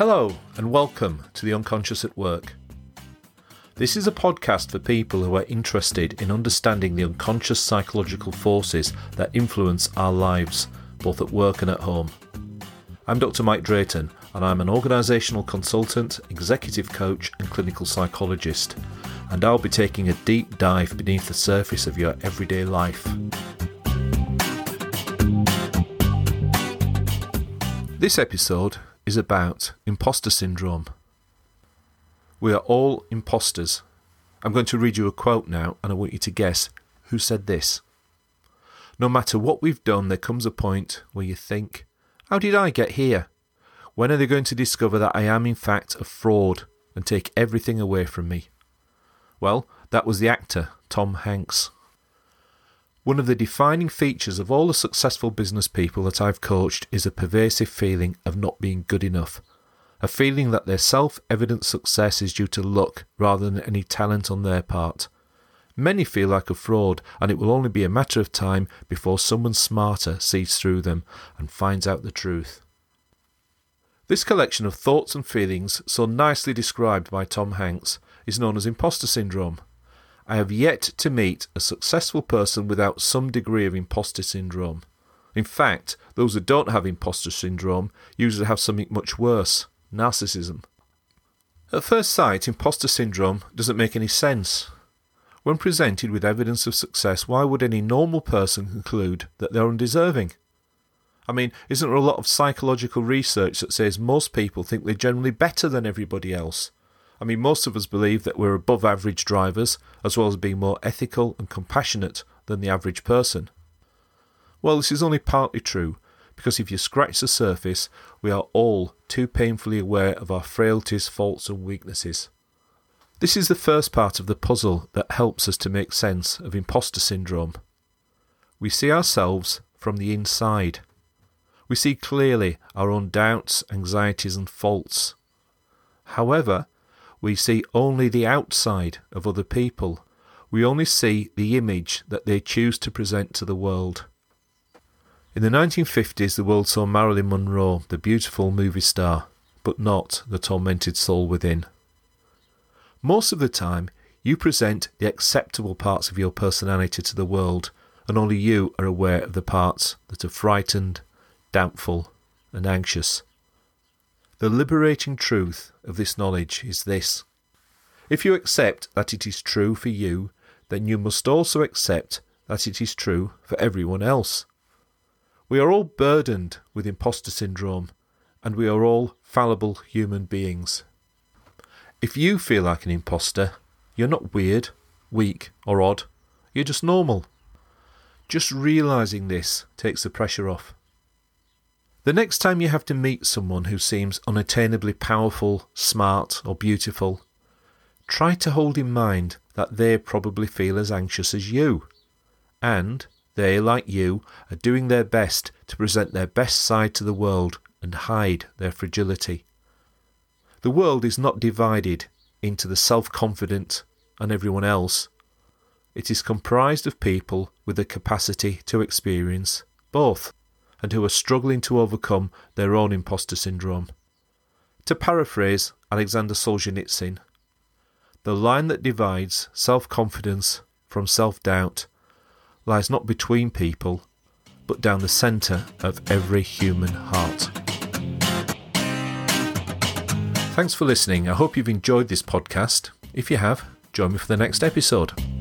Hello, and welcome to The Unconscious at Work. This is a podcast for people who are interested in understanding the unconscious psychological forces that influence our lives, both at work and at home. I'm Dr. Mike Drayton, and I'm an organisational consultant, executive coach, and clinical psychologist, and I'll be taking a deep dive beneath the surface of your everyday life. This episode is about imposter syndrome. We are all imposters. I'm going to read you a quote now, and I want you to guess who said this. No matter what we've done, there comes a point where you think, How did I get here? When are they going to discover that I am, in fact, a fraud and take everything away from me? Well, that was the actor, Tom Hanks. One of the defining features of all the successful business people that I've coached is a pervasive feeling of not being good enough, a feeling that their self evident success is due to luck rather than any talent on their part. Many feel like a fraud, and it will only be a matter of time before someone smarter sees through them and finds out the truth. This collection of thoughts and feelings, so nicely described by Tom Hanks, is known as imposter syndrome. I have yet to meet a successful person without some degree of imposter syndrome. In fact, those who don't have imposter syndrome usually have something much worse narcissism. At first sight, imposter syndrome doesn't make any sense. When presented with evidence of success, why would any normal person conclude that they're undeserving? I mean, isn't there a lot of psychological research that says most people think they're generally better than everybody else? I mean, most of us believe that we're above average drivers, as well as being more ethical and compassionate than the average person. Well, this is only partly true, because if you scratch the surface, we are all too painfully aware of our frailties, faults, and weaknesses. This is the first part of the puzzle that helps us to make sense of imposter syndrome. We see ourselves from the inside. We see clearly our own doubts, anxieties, and faults. However, we see only the outside of other people. We only see the image that they choose to present to the world. In the 1950s, the world saw Marilyn Monroe, the beautiful movie star, but not the tormented soul within. Most of the time, you present the acceptable parts of your personality to the world, and only you are aware of the parts that are frightened, doubtful, and anxious. The liberating truth of this knowledge is this if you accept that it is true for you, then you must also accept that it is true for everyone else. We are all burdened with imposter syndrome, and we are all fallible human beings. If you feel like an imposter, you're not weird, weak, or odd. You're just normal. Just realizing this takes the pressure off. The next time you have to meet someone who seems unattainably powerful, smart, or beautiful, try to hold in mind that they probably feel as anxious as you. And they, like you, are doing their best to present their best side to the world and hide their fragility. The world is not divided into the self confident and everyone else. It is comprised of people with the capacity to experience both and who are struggling to overcome their own imposter syndrome. To paraphrase Alexander Solzhenitsyn, the line that divides self confidence from self doubt lies not between people, but down the centre of every human heart. Thanks for listening. I hope you've enjoyed this podcast. If you have, join me for the next episode.